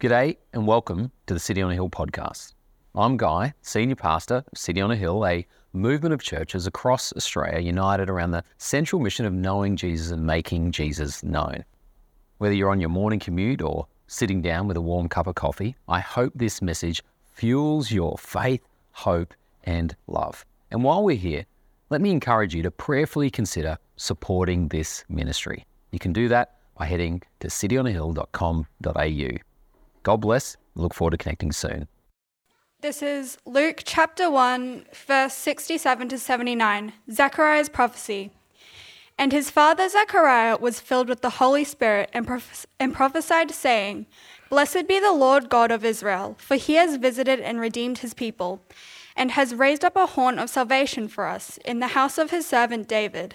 G'day and welcome to the City on a Hill podcast. I'm Guy, Senior Pastor of City on a Hill, a movement of churches across Australia united around the central mission of knowing Jesus and making Jesus known. Whether you're on your morning commute or sitting down with a warm cup of coffee, I hope this message fuels your faith, hope, and love. And while we're here, let me encourage you to prayerfully consider supporting this ministry. You can do that by heading to cityonahill.com.au. God bless. Look forward to connecting soon. This is Luke chapter 1, verse 67 to 79, Zechariah's prophecy. And his father Zechariah was filled with the Holy Spirit and, and prophesied, saying, Blessed be the Lord God of Israel, for he has visited and redeemed his people, and has raised up a horn of salvation for us in the house of his servant David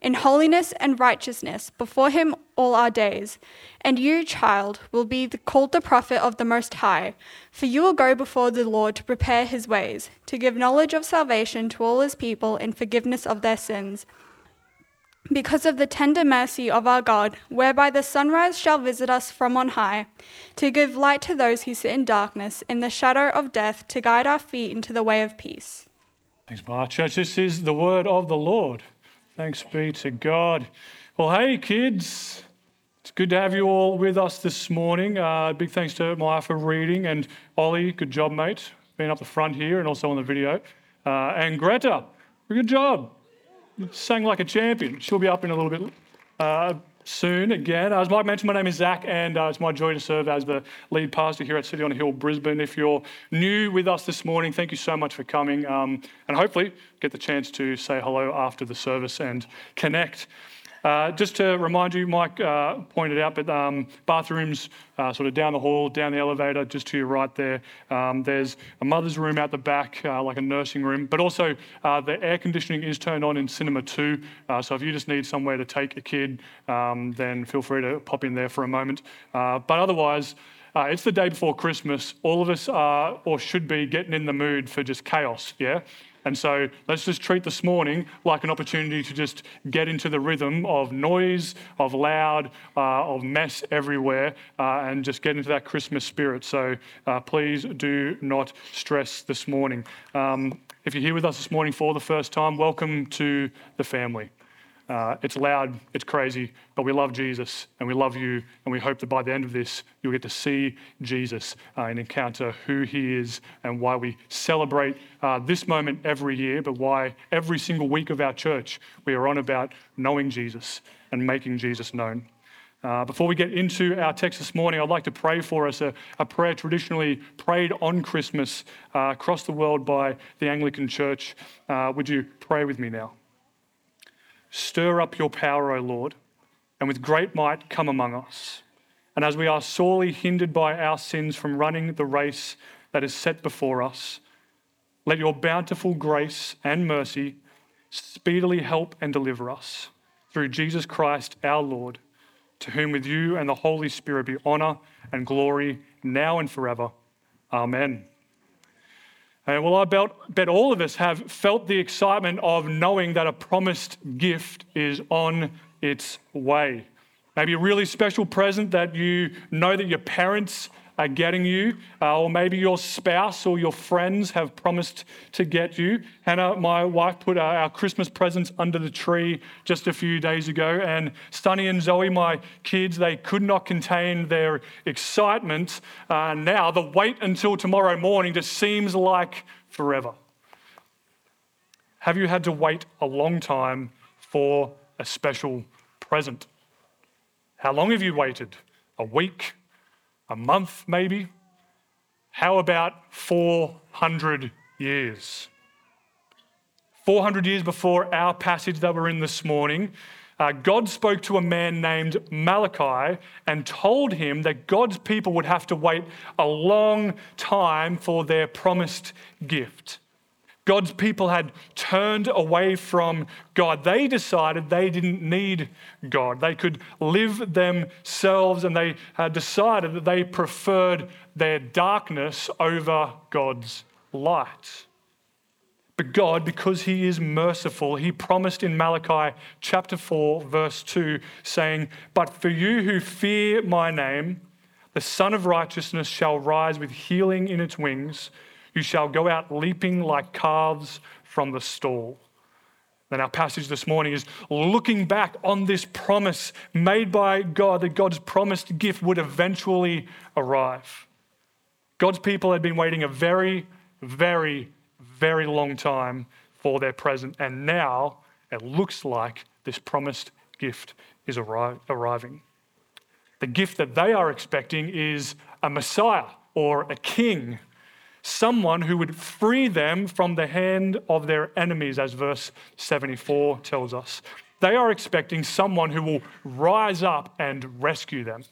in holiness and righteousness before him all our days. And you, child, will be called the prophet of the Most High, for you will go before the Lord to prepare his ways, to give knowledge of salvation to all his people and forgiveness of their sins. Because of the tender mercy of our God, whereby the sunrise shall visit us from on high, to give light to those who sit in darkness, in the shadow of death, to guide our feet into the way of peace. Thanks, Bar. Church, this is the word of the Lord. Thanks be to God. Well, hey, kids. It's good to have you all with us this morning. Uh, big thanks to Maya for reading, and Ollie, good job, mate, being up the front here and also on the video. Uh, and Greta, good job. Sang like a champion. She'll be up in a little bit uh, soon again. As Mike mentioned, my name is Zach, and uh, it's my joy to serve as the lead pastor here at City on a Hill, Brisbane. If you're new with us this morning, thank you so much for coming, um, and hopefully get the chance to say hello after the service and connect. Uh, just to remind you, Mike uh, pointed out, but um, bathrooms uh, sort of down the hall, down the elevator, just to your right there. Um, there's a mother's room out the back, uh, like a nursing room, but also uh, the air conditioning is turned on in Cinema 2. Uh, so if you just need somewhere to take a kid, um, then feel free to pop in there for a moment. but otherwise, uh, it's the day before Christmas. All of us are or should be getting in the mood for just chaos, yeah? And so let's just treat this morning like an opportunity to just get into the rhythm of noise, of loud, uh, of mess everywhere, uh, and just get into that Christmas spirit. So uh, please do not stress this morning. Um, if you're here with us this morning for the first time, welcome to the family. Uh, it's loud, it's crazy, but we love Jesus and we love you. And we hope that by the end of this, you'll get to see Jesus uh, and encounter who he is and why we celebrate uh, this moment every year, but why every single week of our church we are on about knowing Jesus and making Jesus known. Uh, before we get into our text this morning, I'd like to pray for us a, a prayer traditionally prayed on Christmas uh, across the world by the Anglican Church. Uh, would you pray with me now? Stir up your power, O Lord, and with great might come among us. And as we are sorely hindered by our sins from running the race that is set before us, let your bountiful grace and mercy speedily help and deliver us through Jesus Christ our Lord, to whom with you and the Holy Spirit be honor and glory now and forever. Amen. And well, I bet, all of us have felt the excitement of knowing that a promised gift is on its way. Maybe a really special present that you know that your parents are getting you, uh, or maybe your spouse or your friends have promised to get you. Hannah, my wife, put our, our Christmas presents under the tree just a few days ago, and Sunny and Zoe, my kids, they could not contain their excitement. Uh, now, the wait until tomorrow morning just seems like forever. Have you had to wait a long time for a special present? How long have you waited? A week? A month maybe. How about 400 years? 400 years before our passage that we're in this morning, uh, God spoke to a man named Malachi and told him that God's people would have to wait a long time for their promised gift. God's people had turned away from God. They decided they didn't need God. They could live themselves, and they had decided that they preferred their darkness over God's light. But God, because He is merciful, He promised in Malachi chapter 4, verse 2, saying, But for you who fear my name, the Sun of Righteousness shall rise with healing in its wings. You shall go out leaping like calves from the stall. Then our passage this morning is looking back on this promise made by God that God's promised gift would eventually arrive. God's people had been waiting a very, very, very long time for their present, and now it looks like this promised gift is arri- arriving. The gift that they are expecting is a Messiah or a king someone who would free them from the hand of their enemies, as verse 74 tells us. They are expecting someone who will rise up and rescue them.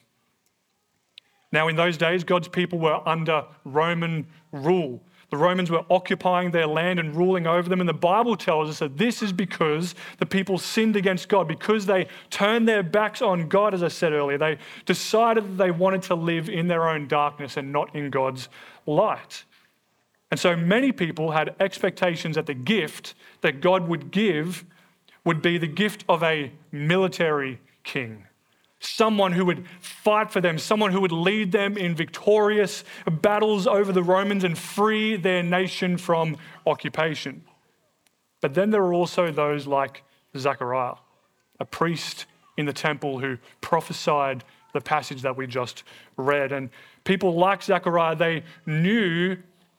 Now, in those days, God's people were under Roman rule. The Romans were occupying their land and ruling over them. And the Bible tells us that this is because the people sinned against God, because they turned their backs on God, as I said earlier. They decided that they wanted to live in their own darkness and not in God's light. And so many people had expectations that the gift that God would give would be the gift of a military king. Someone who would fight for them, someone who would lead them in victorious battles over the Romans and free their nation from occupation. But then there are also those like Zechariah, a priest in the temple who prophesied the passage that we just read. And people like Zechariah, they knew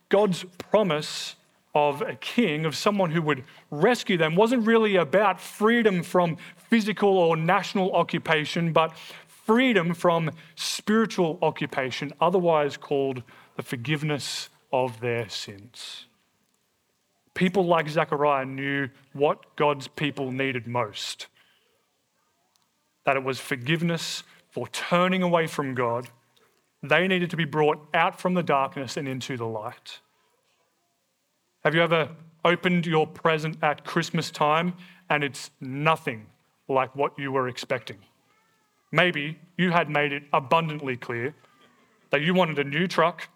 God's promise of a king, of someone who would rescue them, wasn't really about freedom from physical or national occupation, but freedom from spiritual occupation, otherwise called the forgiveness of their sins. People like Zechariah knew what God's people needed most that it was forgiveness for turning away from God they needed to be brought out from the darkness and into the light. Have you ever opened your present at Christmas time and it's nothing like what you were expecting? Maybe you had made it abundantly clear that you wanted a new truck,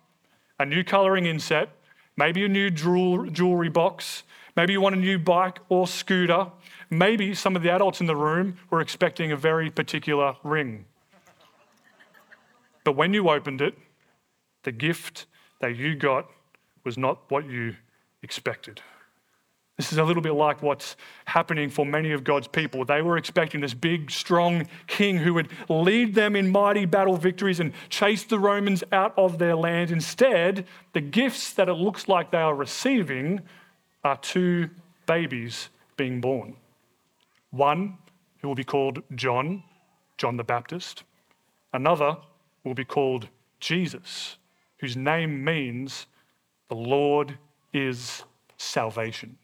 a new colouring inset, maybe a new jewelry box, maybe you want a new bike or scooter. Maybe some of the adults in the room were expecting a very particular ring. But when you opened it, the gift that you got was not what you expected. This is a little bit like what's happening for many of God's people. They were expecting this big, strong king who would lead them in mighty battle victories and chase the Romans out of their land. Instead, the gifts that it looks like they are receiving are two babies being born. One who will be called John, John the Baptist. Another will be called Jesus, whose name means the Lord is salvation.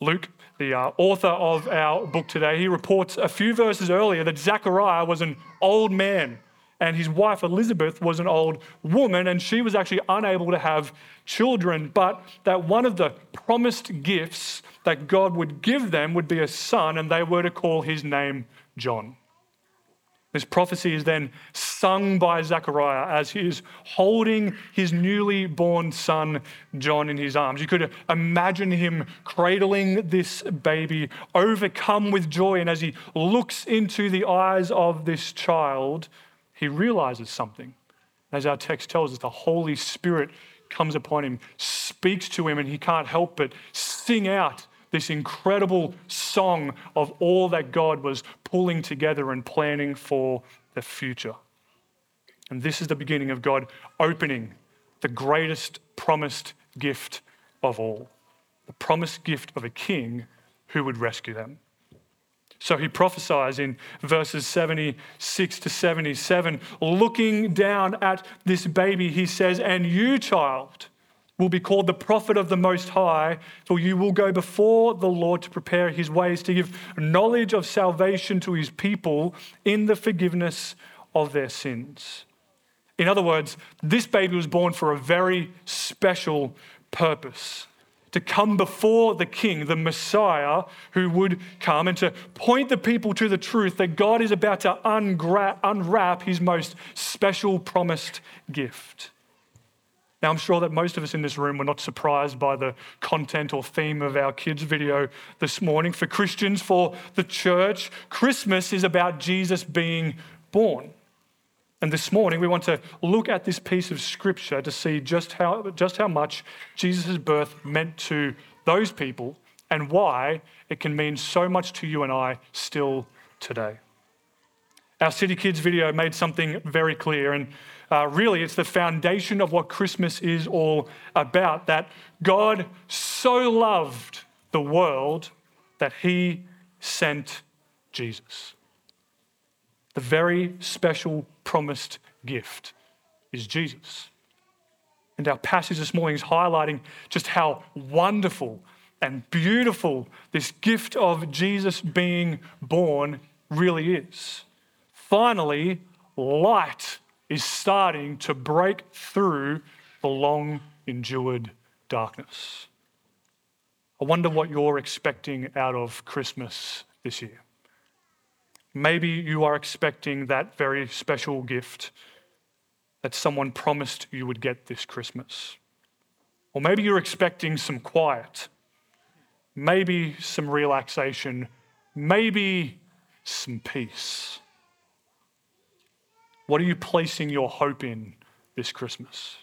Luke, the uh, author of our book today, he reports a few verses earlier that Zechariah was an old man and his wife Elizabeth was an old woman and she was actually unable to have children, but that one of the promised gifts that God would give them would be a son and they were to call his name John. This prophecy is then sung by Zechariah as he is holding his newly born son, John, in his arms. You could imagine him cradling this baby, overcome with joy. And as he looks into the eyes of this child, he realizes something. As our text tells us, the Holy Spirit comes upon him, speaks to him, and he can't help but sing out this incredible song of all that God was pulling together and planning for the future. And this is the beginning of God opening the greatest promised gift of all the promised gift of a king who would rescue them. So he prophesies in verses 76 to 77, looking down at this baby, he says, And you, child, will be called the prophet of the Most High, for you will go before the Lord to prepare his ways, to give knowledge of salvation to his people in the forgiveness of their sins. In other words, this baby was born for a very special purpose to come before the king, the Messiah who would come, and to point the people to the truth that God is about to unwrap his most special promised gift. Now, I'm sure that most of us in this room were not surprised by the content or theme of our kids' video this morning. For Christians, for the church, Christmas is about Jesus being born. And this morning, we want to look at this piece of scripture to see just how, just how much Jesus' birth meant to those people and why it can mean so much to you and I still today. Our City Kids video made something very clear, and uh, really, it's the foundation of what Christmas is all about that God so loved the world that he sent Jesus. The very special promised gift is Jesus. And our passage this morning is highlighting just how wonderful and beautiful this gift of Jesus being born really is. Finally, light is starting to break through the long endured darkness. I wonder what you're expecting out of Christmas this year. Maybe you are expecting that very special gift that someone promised you would get this Christmas. Or maybe you're expecting some quiet, maybe some relaxation, maybe some peace. What are you placing your hope in this Christmas?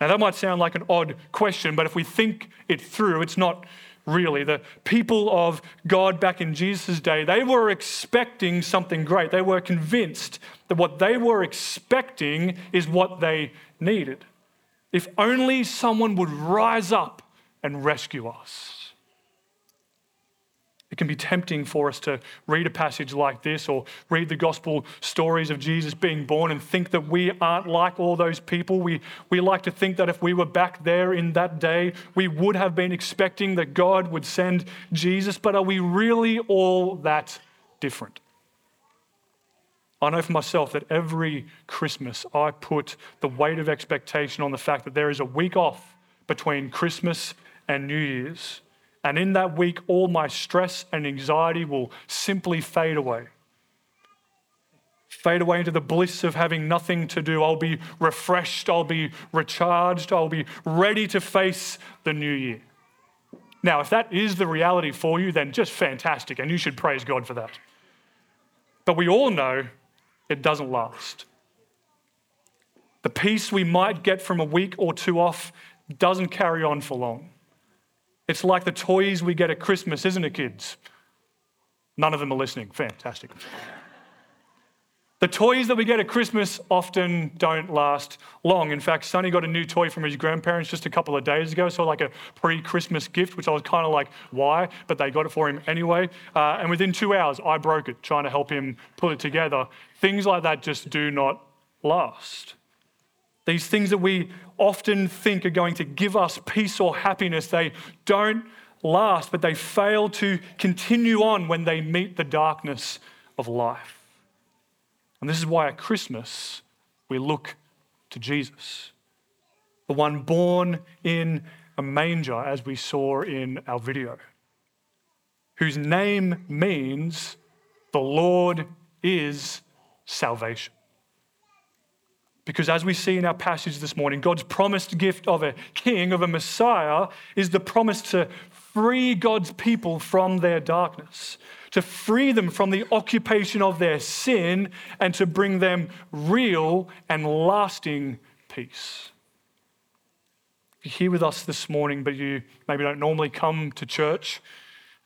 Now, that might sound like an odd question, but if we think it through, it's not really. The people of God back in Jesus' day, they were expecting something great. They were convinced that what they were expecting is what they needed. If only someone would rise up and rescue us. It can be tempting for us to read a passage like this or read the gospel stories of Jesus being born and think that we aren't like all those people. We, we like to think that if we were back there in that day, we would have been expecting that God would send Jesus. But are we really all that different? I know for myself that every Christmas I put the weight of expectation on the fact that there is a week off between Christmas and New Year's and in that week, all my stress and anxiety will simply fade away. Fade away into the bliss of having nothing to do. I'll be refreshed. I'll be recharged. I'll be ready to face the new year. Now, if that is the reality for you, then just fantastic, and you should praise God for that. But we all know it doesn't last. The peace we might get from a week or two off doesn't carry on for long. It's like the toys we get at Christmas, isn't it, kids? None of them are listening. Fantastic. The toys that we get at Christmas often don't last long. In fact, Sonny got a new toy from his grandparents just a couple of days ago, so like a pre Christmas gift, which I was kind of like, why? But they got it for him anyway. Uh, and within two hours, I broke it trying to help him put it together. Things like that just do not last. These things that we often think are going to give us peace or happiness, they don't last, but they fail to continue on when they meet the darkness of life. And this is why at Christmas we look to Jesus, the one born in a manger, as we saw in our video, whose name means the Lord is salvation. Because as we see in our passage this morning, God's promised gift of a king, of a Messiah, is the promise to free God's people from their darkness, to free them from the occupation of their sin, and to bring them real and lasting peace. If you're here with us this morning, but you maybe don't normally come to church,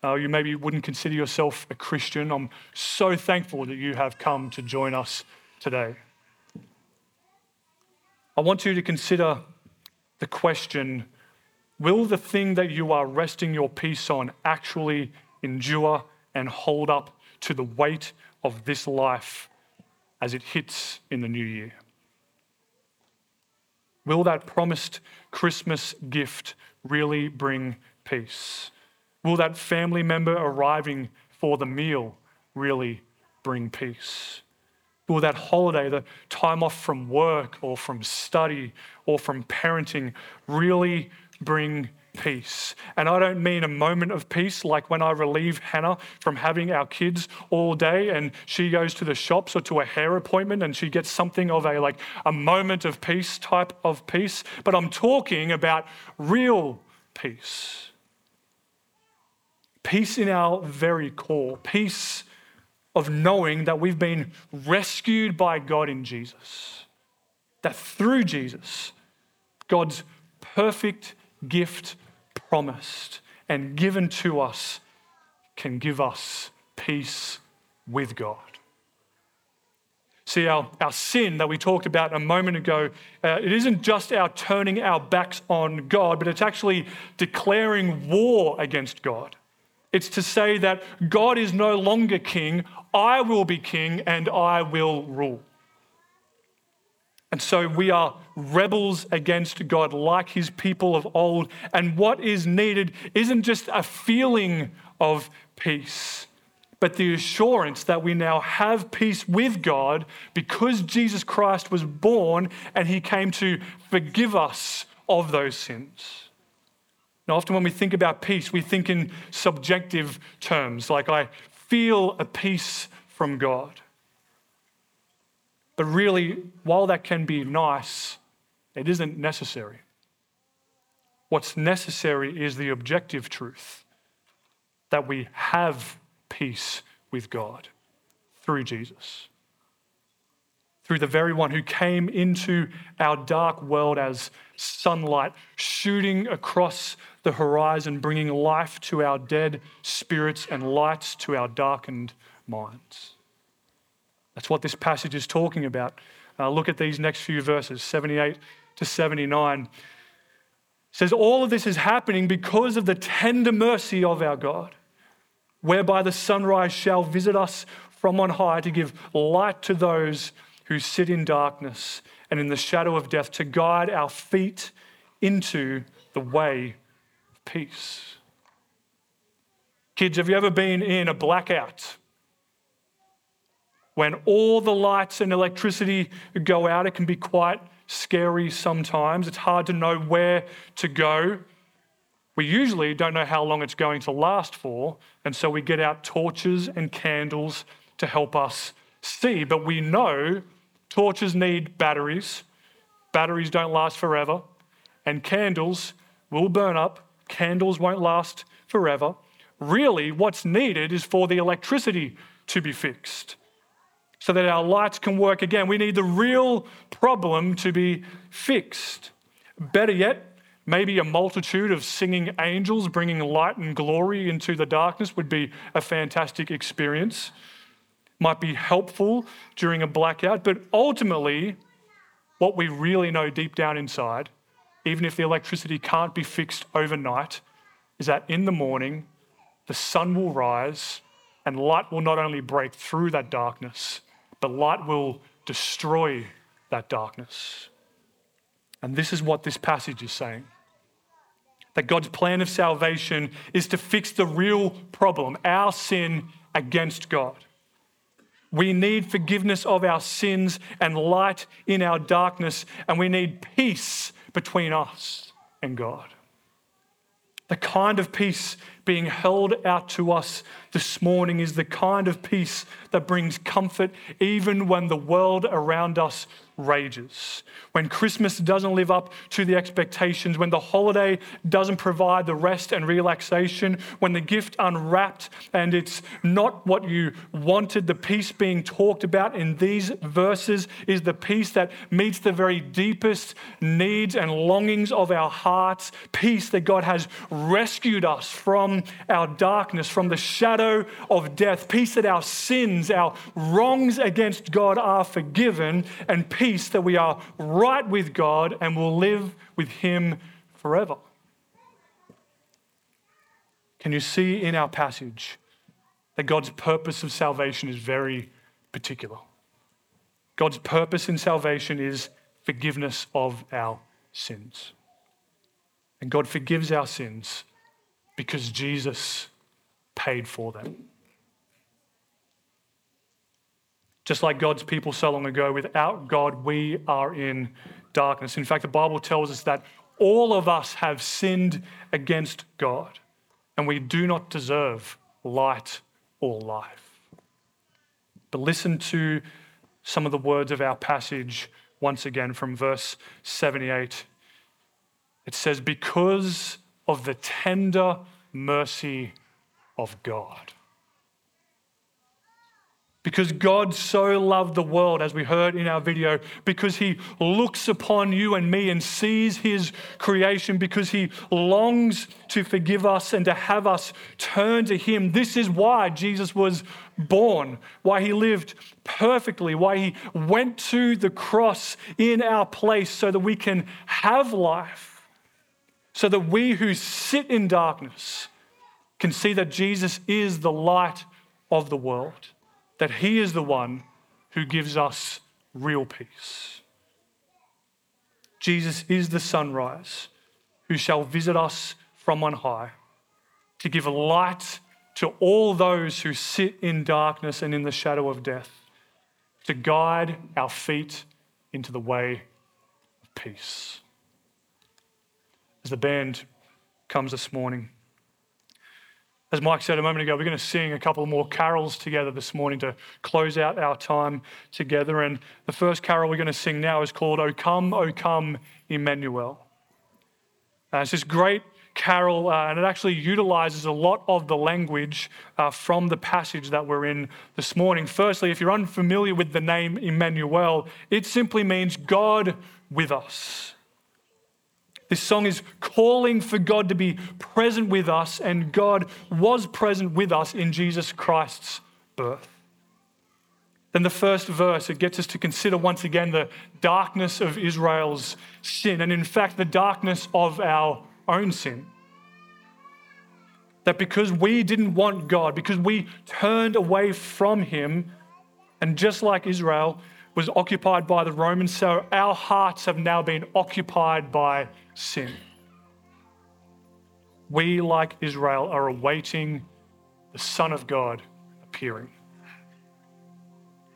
uh, you maybe wouldn't consider yourself a Christian, I'm so thankful that you have come to join us today. I want you to consider the question Will the thing that you are resting your peace on actually endure and hold up to the weight of this life as it hits in the new year? Will that promised Christmas gift really bring peace? Will that family member arriving for the meal really bring peace? Will that holiday, the time off from work or from study or from parenting, really bring peace. And I don't mean a moment of peace like when I relieve Hannah from having our kids all day and she goes to the shops or to a hair appointment and she gets something of a like a moment of peace type of peace, but I'm talking about real peace. Peace in our very core, peace of knowing that we've been rescued by God in Jesus. That through Jesus, God's perfect gift promised and given to us can give us peace with God. See, our, our sin that we talked about a moment ago, uh, it isn't just our turning our backs on God, but it's actually declaring war against God. It's to say that God is no longer king, I will be king, and I will rule. And so we are rebels against God, like his people of old. And what is needed isn't just a feeling of peace, but the assurance that we now have peace with God because Jesus Christ was born and he came to forgive us of those sins. Now, often when we think about peace, we think in subjective terms, like I feel a peace from God. But really, while that can be nice, it isn't necessary. What's necessary is the objective truth that we have peace with God through Jesus. Through the very one who came into our dark world as sunlight, shooting across the horizon, bringing life to our dead spirits and light to our darkened minds. That's what this passage is talking about. Uh, look at these next few verses 78 to 79. It says, All of this is happening because of the tender mercy of our God, whereby the sunrise shall visit us from on high to give light to those who sit in darkness and in the shadow of death, to guide our feet into the way peace. Kids, have you ever been in a blackout? When all the lights and electricity go out, it can be quite scary sometimes. It's hard to know where to go. We usually don't know how long it's going to last for, and so we get out torches and candles to help us see. But we know torches need batteries, batteries don't last forever, and candles will burn up, candles won't last forever. Really, what's needed is for the electricity to be fixed so that our lights can work again. We need the real problem to be fixed. Better yet, maybe a multitude of singing angels bringing light and glory into the darkness would be a fantastic experience. Might be helpful during a blackout, but ultimately, what we really know deep down inside, even if the electricity can't be fixed overnight, is that in the morning, the sun will rise and light will not only break through that darkness, but light will destroy that darkness. And this is what this passage is saying that God's plan of salvation is to fix the real problem, our sin against God. We need forgiveness of our sins and light in our darkness, and we need peace between us and God. The kind of peace being held out to us this morning is the kind of peace that brings comfort even when the world around us rages. When Christmas doesn't live up to the expectations, when the holiday doesn't provide the rest and relaxation, when the gift unwrapped and it's not what you wanted, the peace being talked about in these verses is the peace that meets the very deepest needs and longings of our hearts. Peace that God has rescued us from our darkness, from the shadow of death. Peace that our sins, our wrongs against God are forgiven, and peace that we are right with God and will live with Him forever. Can you see in our passage that God's purpose of salvation is very particular? God's purpose in salvation is forgiveness of our sins. And God forgives our sins because Jesus paid for them. Just like God's people so long ago, without God, we are in darkness. In fact, the Bible tells us that All of us have sinned against God, and we do not deserve light or life. But listen to some of the words of our passage once again from verse 78. It says, Because of the tender mercy of God. Because God so loved the world, as we heard in our video, because He looks upon you and me and sees His creation, because He longs to forgive us and to have us turn to Him. This is why Jesus was born, why He lived perfectly, why He went to the cross in our place so that we can have life, so that we who sit in darkness can see that Jesus is the light of the world that He is the one who gives us real peace. Jesus is the sunrise who shall visit us from on high to give light to all those who sit in darkness and in the shadow of death, to guide our feet into the way of peace. As the band comes this morning, as Mike said a moment ago, we're going to sing a couple more carols together this morning to close out our time together. And the first carol we're going to sing now is called O Come, O Come, Emmanuel. Uh, it's this great carol, uh, and it actually utilizes a lot of the language uh, from the passage that we're in this morning. Firstly, if you're unfamiliar with the name Emmanuel, it simply means God with us. This song is calling for God to be present with us, and God was present with us in Jesus Christ's birth. Then the first verse, it gets us to consider once again the darkness of Israel's sin, and in fact, the darkness of our own sin. That because we didn't want God, because we turned away from Him, and just like Israel was occupied by the Romans, so our hearts have now been occupied by sin. We, like Israel, are awaiting the Son of God appearing.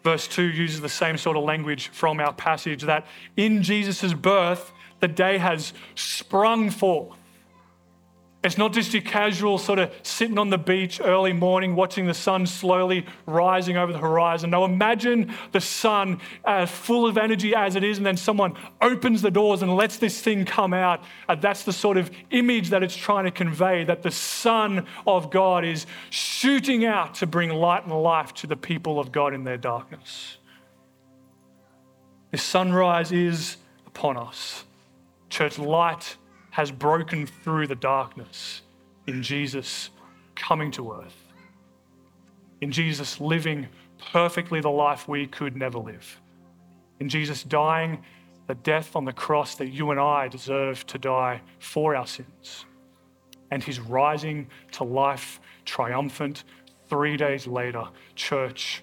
Verse 2 uses the same sort of language from our passage that in Jesus' birth, the day has sprung forth. It's not just your casual sort of sitting on the beach early morning watching the sun slowly rising over the horizon. Now imagine the sun uh, full of energy as it is, and then someone opens the doors and lets this thing come out. Uh, that's the sort of image that it's trying to convey that the Son of God is shooting out to bring light and life to the people of God in their darkness. The sunrise is upon us. Church, light has broken through the darkness in Jesus coming to earth, in Jesus living perfectly the life we could never live, in Jesus dying the death on the cross that you and I deserve to die for our sins, and his rising to life triumphant three days later. Church,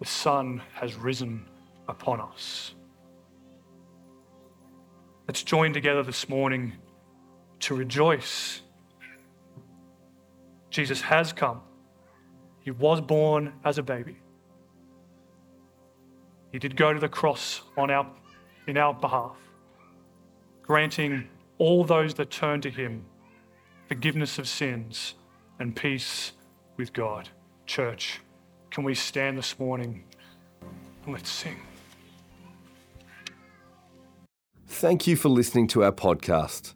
the sun has risen upon us. Let's join together this morning to rejoice. Jesus has come. He was born as a baby. He did go to the cross on our, in our behalf, granting all those that turn to him forgiveness of sins and peace with God. Church, can we stand this morning and let's sing? Thank you for listening to our podcast.